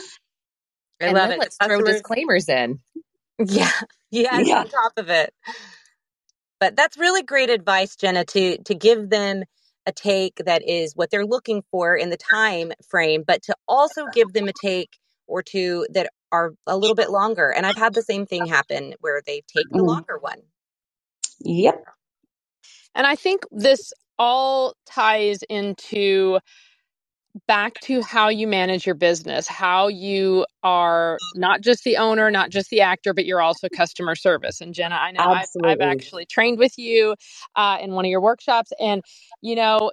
I and love it. Let's throw disclaimers in. Yeah. Yes, yeah. on top of it. But that's really great advice, Jenna, to to give them a take that is what they're looking for in the time frame, but to also give them a take or two that are a little bit longer. And I've had the same thing happen where they take the mm. longer one. Yep. And I think this all ties into back to how you manage your business, how you are not just the owner, not just the actor, but you're also customer service. And Jenna, I know I've, I've, actually trained with you uh, in one of your workshops, and you know.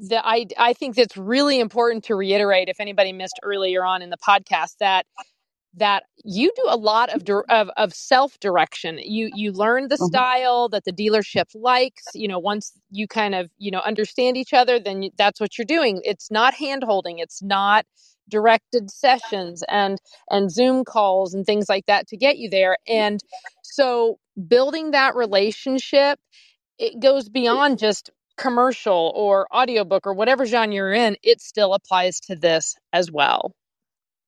The, I, I think that's really important to reiterate if anybody missed earlier on in the podcast that that you do a lot of of, of self direction. You you learn the mm-hmm. style that the dealership likes. You know, once you kind of you know understand each other, then you, that's what you're doing. It's not hand holding. It's not directed sessions and and Zoom calls and things like that to get you there. And so building that relationship, it goes beyond just commercial or audiobook or whatever genre you're in. It still applies to this as well.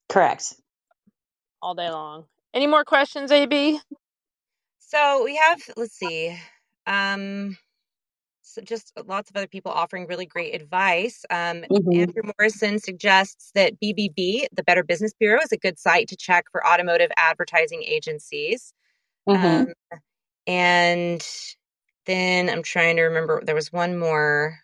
Correct all day long. Any more questions, AB? So we have, let's see, um, so just lots of other people offering really great advice. Um, mm-hmm. Andrew Morrison suggests that BBB, the Better Business Bureau, is a good site to check for automotive advertising agencies. Mm-hmm. Um, and then I'm trying to remember, there was one more.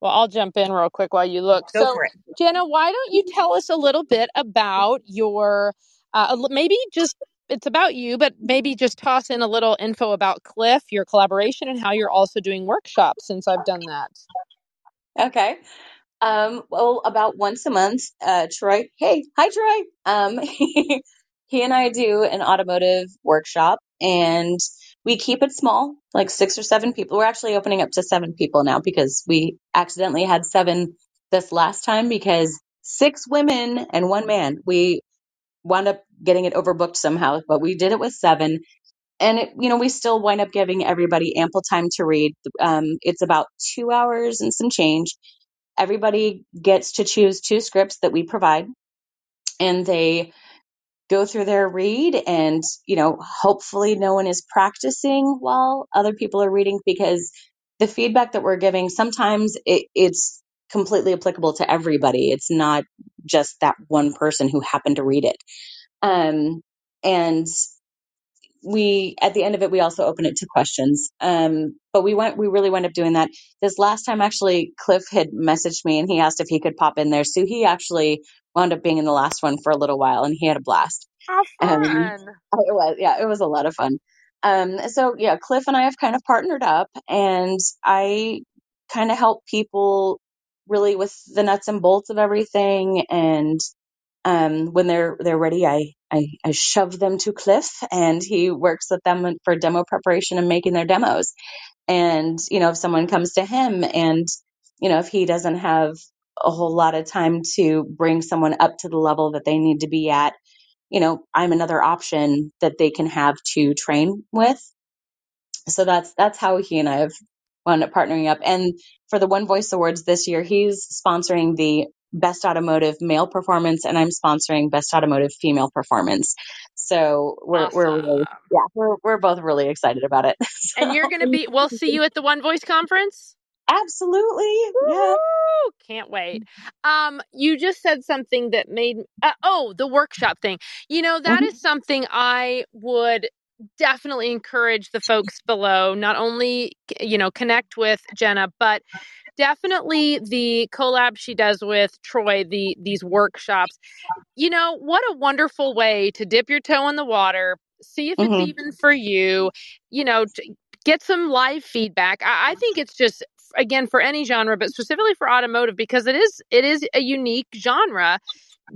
Well, I'll jump in real quick while you look. Go so, Jenna, why don't you tell us a little bit about your uh, maybe just it's about you, but maybe just toss in a little info about Cliff, your collaboration, and how you're also doing workshops since I've done that. Okay. Um, well, about once a month, uh, Troy, hey, hi, Troy. Um, he and I do an automotive workshop and we keep it small, like six or seven people. We're actually opening up to seven people now because we accidentally had seven this last time because six women and one man. We wound up getting it overbooked somehow, but we did it with seven. And it, you know, we still wind up giving everybody ample time to read. Um, it's about two hours and some change. Everybody gets to choose two scripts that we provide, and they go through their read. And you know, hopefully, no one is practicing while other people are reading because the feedback that we're giving, sometimes it, it's completely applicable to everybody. It's not just that one person who happened to read it. Um, and we at the end of it we also open it to questions. Um, but we went we really wound up doing that. This last time actually cliff had messaged me and he asked if he could pop in there. So he actually wound up being in the last one for a little while and he had a blast. How fun! um, it was yeah it was a lot of fun. Um, so yeah cliff and i have kind of partnered up and i kind of help people really with the nuts and bolts of everything and um, when they're they're ready, I, I I shove them to Cliff, and he works with them for demo preparation and making their demos. And you know, if someone comes to him, and you know, if he doesn't have a whole lot of time to bring someone up to the level that they need to be at, you know, I'm another option that they can have to train with. So that's that's how he and I have wound up partnering up. And for the One Voice Awards this year, he's sponsoring the Best Automotive Male Performance, and I'm sponsoring Best Automotive Female Performance. So we're awesome. we're really, yeah we're we're both really excited about it. so. And you're going to be. We'll see you at the One Voice conference. Absolutely. Woo! Yeah. Can't wait. Um, you just said something that made uh, oh the workshop thing. You know that mm-hmm. is something I would definitely encourage the folks below not only you know connect with Jenna but definitely the collab she does with Troy the these workshops. You know what a wonderful way to dip your toe in the water see if mm-hmm. it's even for you you know get some live feedback. I, I think it's just again for any genre but specifically for automotive because it is it is a unique genre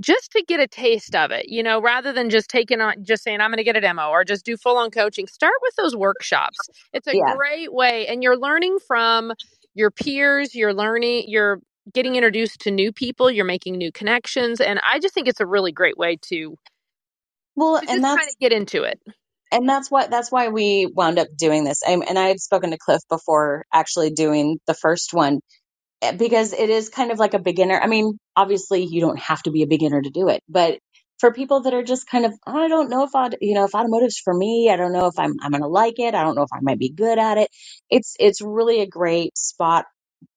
just to get a taste of it, you know, rather than just taking on, just saying, I'm going to get a demo or just do full on coaching, start with those workshops. It's a yeah. great way. And you're learning from your peers, you're learning, you're getting introduced to new people, you're making new connections. And I just think it's a really great way to, well, to and that's kind of get into it. And that's what that's why we wound up doing this. I, and I've spoken to Cliff before actually doing the first one Eh, because it is kind of like a beginner. I mean, obviously you don't have to be a beginner to do it, but for people that are just kind of, oh, I don't know if I, you know, if automotive's for me, I don't know if I'm, I'm going to like it. I don't know if I might be good at it. It's, it's really a great spot,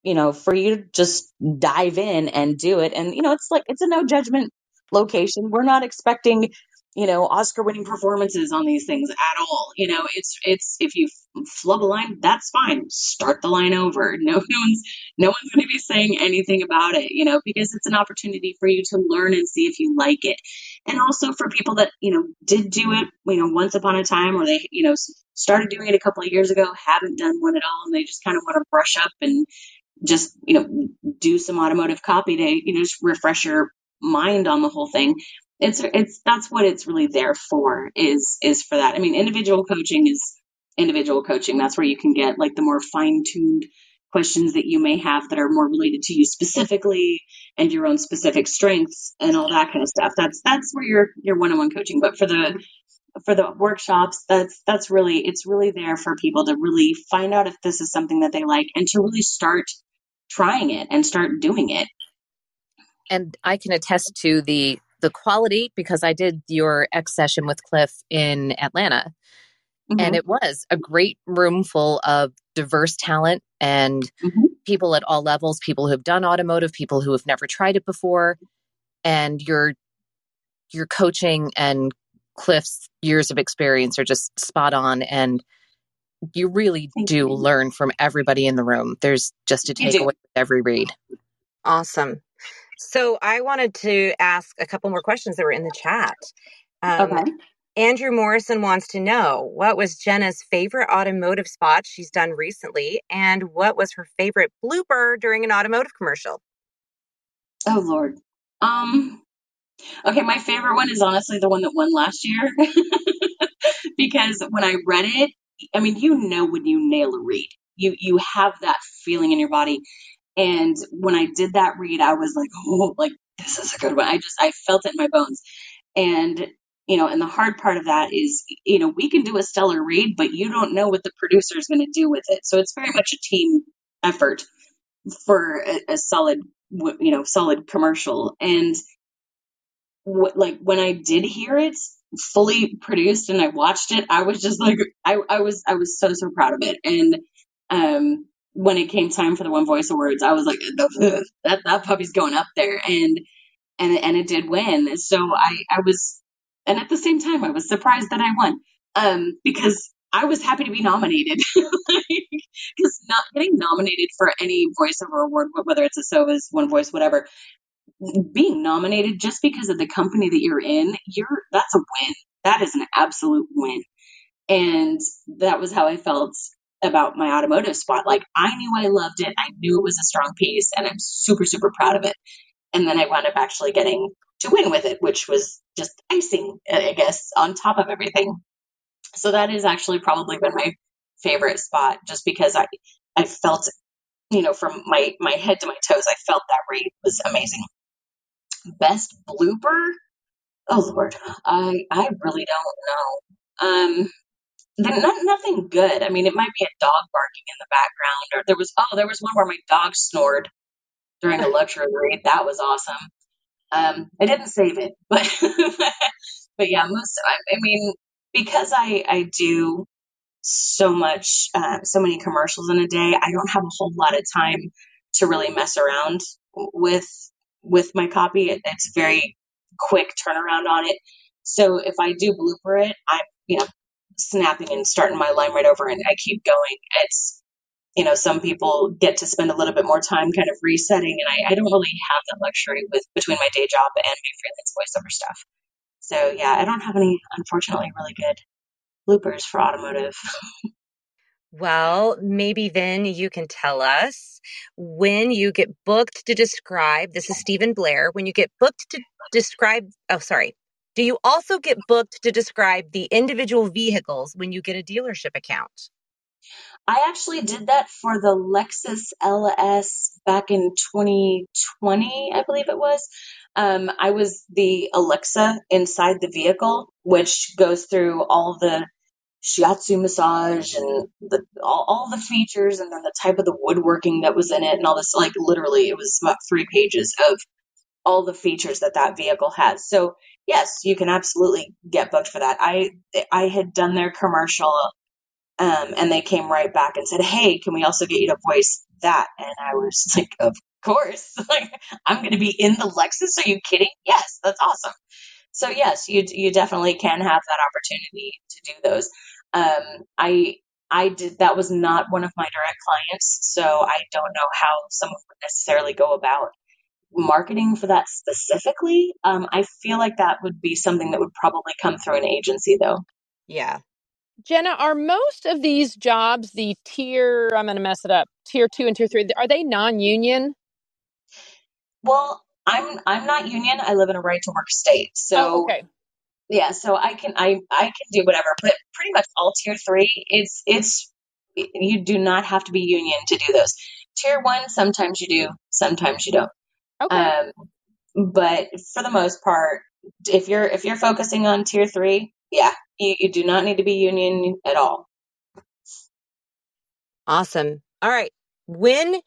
you know, for you to just dive in and do it. And, you know, it's like, it's a no judgment location. We're not expecting you know, Oscar winning performances on these things at all. You know, it's it's if you flub a line, that's fine. Start the line over. No, one's no one's going to be saying anything about it. You know, because it's an opportunity for you to learn and see if you like it, and also for people that you know did do it, you know, once upon a time, or they you know started doing it a couple of years ago, haven't done one at all, and they just kind of want to brush up and just you know do some automotive copy to you know just refresh your mind on the whole thing it's it's that's what it's really there for is is for that. I mean, individual coaching is individual coaching. That's where you can get like the more fine tuned questions that you may have that are more related to you specifically and your own specific strengths and all that kind of stuff. That's that's where your your one on one coaching. But for the for the workshops, that's that's really it's really there for people to really find out if this is something that they like and to really start trying it and start doing it. And I can attest to the the quality because I did your X session with Cliff in Atlanta. Mm-hmm. And it was a great room full of diverse talent and mm-hmm. people at all levels, people who have done automotive, people who have never tried it before. And your your coaching and Cliff's years of experience are just spot on and you really Thank do you. learn from everybody in the room. There's just a takeaway with every read. Awesome. So I wanted to ask a couple more questions that were in the chat. Um, okay. Andrew Morrison wants to know what was Jenna's favorite automotive spot she's done recently, and what was her favorite blooper during an automotive commercial? Oh Lord. Um. Okay, my favorite one is honestly the one that won last year, because when I read it, I mean, you know when you nail a read, you you have that feeling in your body, and when I did that read, I was like, oh, like this is a good one. I just, I felt it in my bones. And, you know, and the hard part of that is, you know, we can do a stellar read, but you don't know what the producer is going to do with it. So it's very much a team effort for a, a solid, you know, solid commercial. And what, like when I did hear it fully produced and I watched it, I was just like, I, I was, I was so, so proud of it. And, um, when it came time for the One Voice Awards, I was like, that that puppy's going up there, and and and it did win. So I I was, and at the same time, I was surprised that I won, um, because I was happy to be nominated. Because not getting nominated for any voiceover award, whether it's a SOVAS, One Voice, whatever, being nominated just because of the company that you're in, you're that's a win. That is an absolute win. And that was how I felt about my automotive spot. Like I knew I loved it. I knew it was a strong piece and I'm super, super proud of it. And then I wound up actually getting to win with it, which was just icing, I guess, on top of everything. So that has actually probably been my favorite spot just because I, I felt, you know, from my, my head to my toes, I felt that rate was amazing. Best blooper? Oh Lord, I, I really don't know. Um, not, nothing good. I mean, it might be a dog barking in the background, or there was oh, there was one where my dog snored during a luxury read. That was awesome. Um, I didn't save it, but but yeah, most. I, I mean, because I I do so much, uh, so many commercials in a day, I don't have a whole lot of time to really mess around with with my copy. It, it's very quick turnaround on it. So if I do blooper it, I'm you know snapping and starting my line right over and I keep going. It's, you know, some people get to spend a little bit more time kind of resetting and I, I don't really have that luxury with between my day job and my freelance voiceover stuff. So yeah, I don't have any, unfortunately, really good bloopers for automotive. Well, maybe then you can tell us when you get booked to describe. This is Stephen Blair. When you get booked to describe, oh, sorry, do you also get booked to describe the individual vehicles when you get a dealership account? I actually did that for the Lexus LS back in 2020, I believe it was. Um, I was the Alexa inside the vehicle, which goes through all the shiatsu massage and the, all, all the features and then the type of the woodworking that was in it and all this. Like literally, it was about three pages of all the features that that vehicle has. So yes, you can absolutely get booked for that. I I had done their commercial, um, and they came right back and said, "Hey, can we also get you to voice that?" And I was like, "Of course! Like, I'm going to be in the Lexus. Are you kidding? Yes, that's awesome." So yes, you you definitely can have that opportunity to do those. Um, I I did that was not one of my direct clients, so I don't know how someone would necessarily go about marketing for that specifically. Um, I feel like that would be something that would probably come through an agency, though. Yeah. Jenna, are most of these jobs the tier, I'm going to mess it up, tier two and tier three, are they non union? Well, I'm I'm not union. I live in a right to work state. So oh, okay. Yeah, so I can I I can do whatever, but pretty much all tier 3 it's it's you do not have to be union to do those. Tier 1 sometimes you do, sometimes you don't. Okay. Um, but for the most part, if you're if you're focusing on tier three, yeah, you, you do not need to be union at all. Awesome. All right. When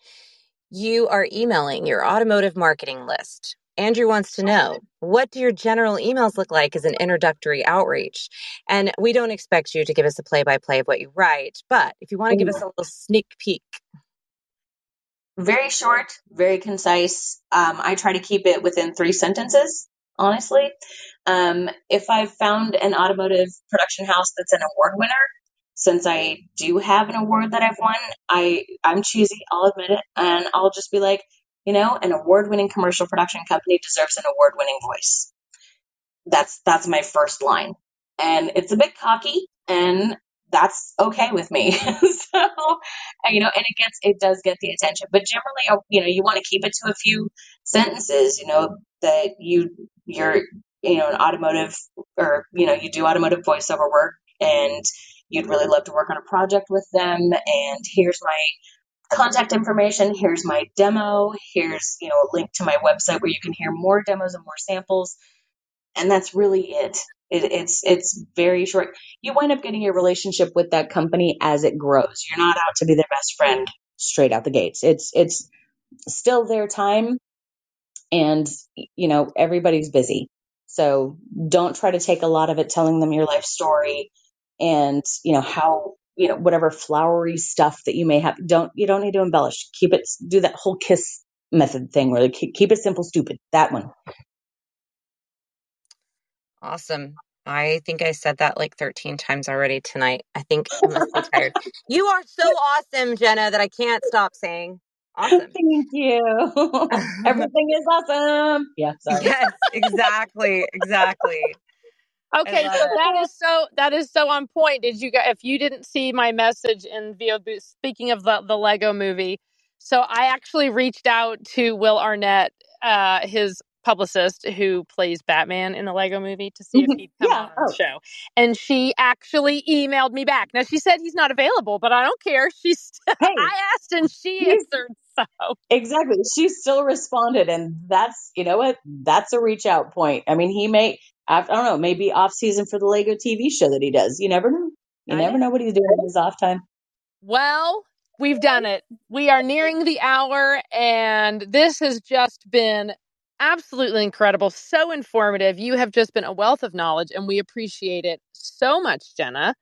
you are emailing your automotive marketing list, Andrew wants to know what do your general emails look like as an introductory outreach? And we don't expect you to give us a play by play of what you write, but if you want to give us a little sneak peek very short, very concise. Um, I try to keep it within three sentences, honestly. Um, if I've found an automotive production house that's an award winner, since I do have an award that I've won, I I'm cheesy, I'll admit it, and I'll just be like, you know, an award-winning commercial production company deserves an award-winning voice. That's that's my first line, and it's a bit cocky, and that's okay with me. so, you know, and it gets, it does get the attention, but generally, uh, you know, you want to keep it to a few sentences, you know, that you, you're, you know, an automotive or, you know, you do automotive voiceover work and you'd really love to work on a project with them. And here's my contact information. Here's my demo. Here's, you know, a link to my website where you can hear more demos and more samples. And that's really it. It, it's it's very short. You wind up getting your relationship with that company as it grows. You're not out to be their best friend straight out the gates. It's it's still their time, and you know everybody's busy. So don't try to take a lot of it telling them your life story and you know how you know, whatever flowery stuff that you may have. Don't, you don't need to embellish. Keep it, do that whole kiss method thing where keep, keep it simple, stupid. That one. Awesome. I think I said that like 13 times already tonight. I think I must be tired. You are so awesome, Jenna, that I can't stop saying. Awesome. Thank you. Everything is awesome. Yeah, sorry. Yes, exactly. Exactly. Okay, so it. that is so that is so on point. Did you guys if you didn't see my message in VO speaking of the, the Lego movie, so I actually reached out to Will Arnett, uh, his publicist who plays Batman in the Lego movie to see if mm-hmm. he'd come yeah. on the oh. show. And she actually emailed me back. Now she said he's not available, but I don't care. She's hey, I asked and she answered. So exactly, she still responded, and that's you know what that's a reach out point. I mean, he may I don't know maybe off season for the Lego TV show that he does. You never know. You I never know. know what he's doing in his off time. Well, we've done it. We are nearing the hour, and this has just been absolutely incredible, so informative. You have just been a wealth of knowledge, and we appreciate it so much, Jenna.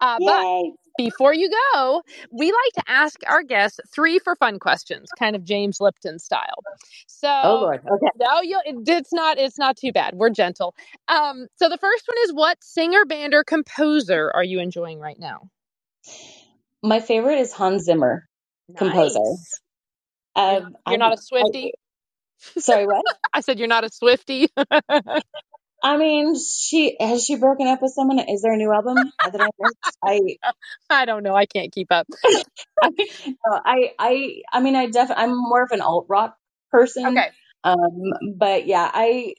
Uh, but before you go, we like to ask our guests three for fun questions, kind of James Lipton style. So, oh Lord, okay, no, you, it's not, it's not too bad. We're gentle. Um, so the first one is, what singer, band, or composer are you enjoying right now? My favorite is Hans Zimmer, nice. composer. Um, you're, you're not a Swifty. Sorry, what? I said you're not a Swifty. I mean, she has she broken up with someone? Is there a new album that I I I don't know. I can't keep up. I, I I I mean, I definitely I'm more of an alt rock person. Okay. Um, but yeah, I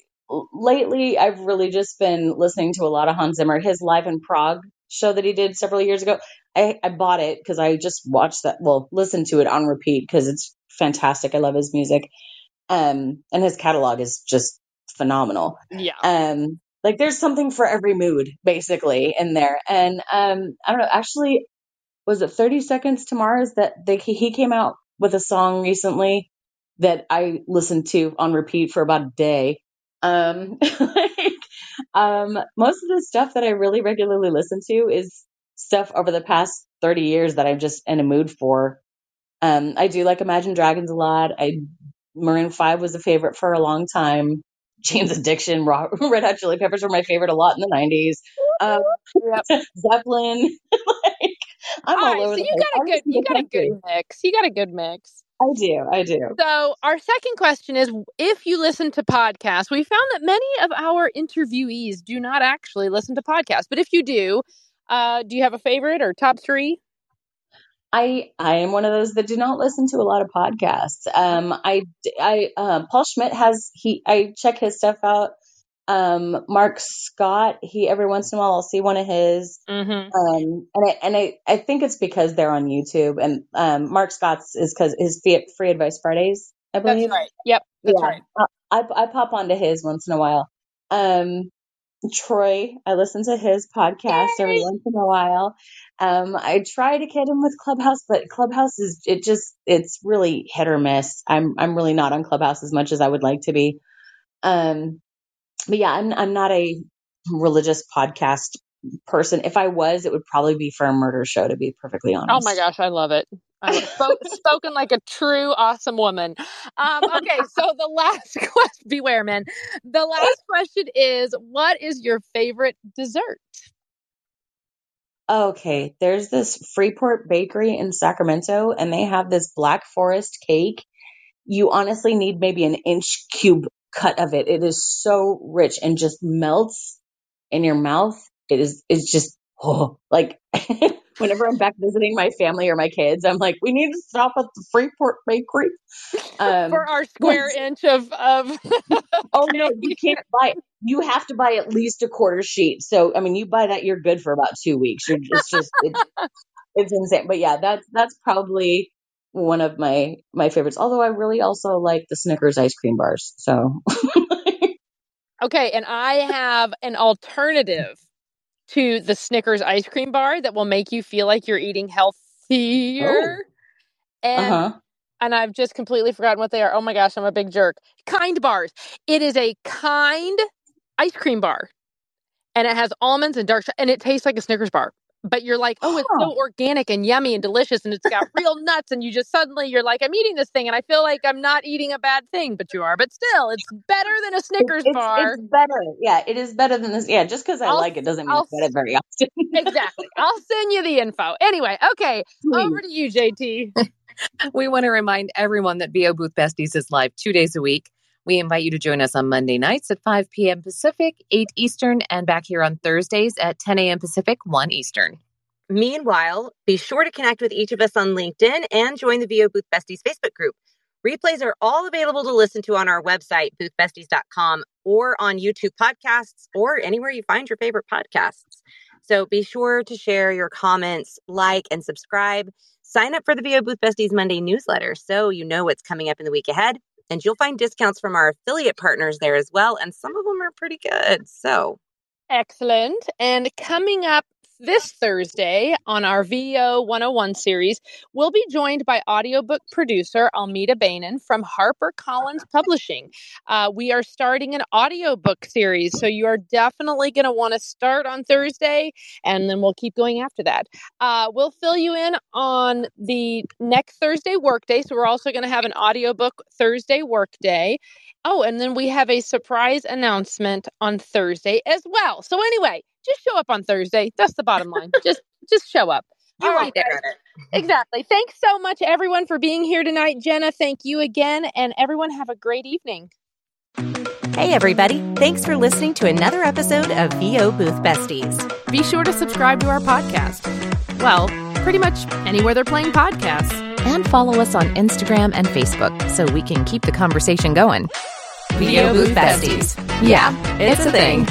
lately I've really just been listening to a lot of Hans Zimmer. His live in Prague show that he did several years ago. I I bought it because I just watched that. Well, listened to it on repeat because it's fantastic. I love his music. Um, and his catalog is just phenomenal. Yeah. Um, like there's something for every mood basically in there. And um, I don't know, actually, was it 30 Seconds to Mars that they, he came out with a song recently that I listened to on repeat for about a day. Um, like, um, most of the stuff that I really regularly listen to is stuff over the past 30 years that I'm just in a mood for. Um, I do like Imagine Dragons a lot. I Maroon 5 was a favorite for a long time. Jane's Addiction, Rock, Red Hot Chili Peppers were my favorite a lot in the 90s. Um, yep. Zeppelin. like, I'm all, all right, over so you got a good you got country. a good mix. You got a good mix. I do. I do. So, our second question is if you listen to podcasts, we found that many of our interviewees do not actually listen to podcasts. But if you do, uh, do you have a favorite or top three? I I am one of those that do not listen to a lot of podcasts. Um, I I uh, Paul Schmidt has he I check his stuff out. Um, Marc Scott, he every once in a while I'll see one of his. Mm-hmm. Um, and I and I I think it's because they're on YouTube. And um, Marc Scott's is because his free advice Fridays, I believe. That's right. Yep. That's yeah. right. I I pop onto his once in a while. Um, Troy. I listen to his podcast Yay! every once in a while. Um, I try to get him with Clubhouse, but Clubhouse is it just it's really hit or miss. I'm I'm really not on Clubhouse as much as I would like to be. Um, but yeah, I'm I'm not a religious podcast person. If I was, it would probably be for a murder show. To be perfectly honest. Oh my gosh, I love it. Spoke, spoken like a true awesome woman. Um, okay, so the last question, beware, man. The last question is, what is your favorite dessert? Okay, there's this Freeport Bakery in Sacramento, and they have this Black Forest cake. You honestly need maybe an inch cube cut of it. It is so rich and just melts in your mouth. It is. It's just oh, like whenever I'm back visiting my family or my kids, I'm like, we need to stop at the Freeport Bakery um, for our square inch of of. oh no, you can't buy. You have to buy at least a quarter sheet. So I mean, you buy that, you're good for about two weeks. You're it's just it's, it's insane. But yeah, that's that's probably one of my my favorites. Although I really also like the Snickers ice cream bars. So. okay, and I have an alternative to the Snickers ice cream bar that will make you feel like you're eating healthier. Oh. And uh-huh. and I've just completely forgotten what they are. Oh my gosh, I'm a big jerk. Kind bars. It is a kind ice cream bar. And it has almonds and dark and it tastes like a Snickers bar. But you're like, oh, it's so organic and yummy and delicious and it's got real nuts. And you just suddenly, you're like, I'm eating this thing and I feel like I'm not eating a bad thing, but you are. But still, it's better than a Snickers it's, bar. It's better. Yeah, it is better than this. Yeah, just because I I'll, like it doesn't mean I'll, I get it very often. exactly. I'll send you the info. Anyway, okay, Please. over to you, JT. we want to remind everyone that VO Booth Besties is live two days a week. We invite you to join us on Monday nights at 5 p.m. Pacific, 8 Eastern, and back here on Thursdays at 10 a.m. Pacific, 1 Eastern. Meanwhile, be sure to connect with each of us on LinkedIn and join the VO Booth Besties Facebook group. Replays are all available to listen to on our website, boothbesties.com, or on YouTube podcasts, or anywhere you find your favorite podcasts. So be sure to share your comments, like, and subscribe. Sign up for the VO Booth Besties Monday newsletter so you know what's coming up in the week ahead. And you'll find discounts from our affiliate partners there as well. And some of them are pretty good. So excellent. And coming up this Thursday on our VO 101 series, we'll be joined by audiobook producer Almeda Bainan from HarperCollins Publishing. Uh, we are starting an audiobook series, so you are definitely going to want to start on Thursday, and then we'll keep going after that. Uh, we'll fill you in on the next Thursday workday, so we're also going to have an audiobook Thursday workday. Oh, and then we have a surprise announcement on Thursday as well. So, anyway, just show up on Thursday. That's the bottom line. just just show up. You All right, there. exactly. Thanks so much, everyone, for being here tonight. Jenna, thank you again. And everyone, have a great evening. Hey, everybody. Thanks for listening to another episode of VO Booth Besties. Be sure to subscribe to our podcast. Well, pretty much anywhere they're playing podcasts. And follow us on Instagram and Facebook so we can keep the conversation going. VO Booth Besties. Yeah, it's a thing.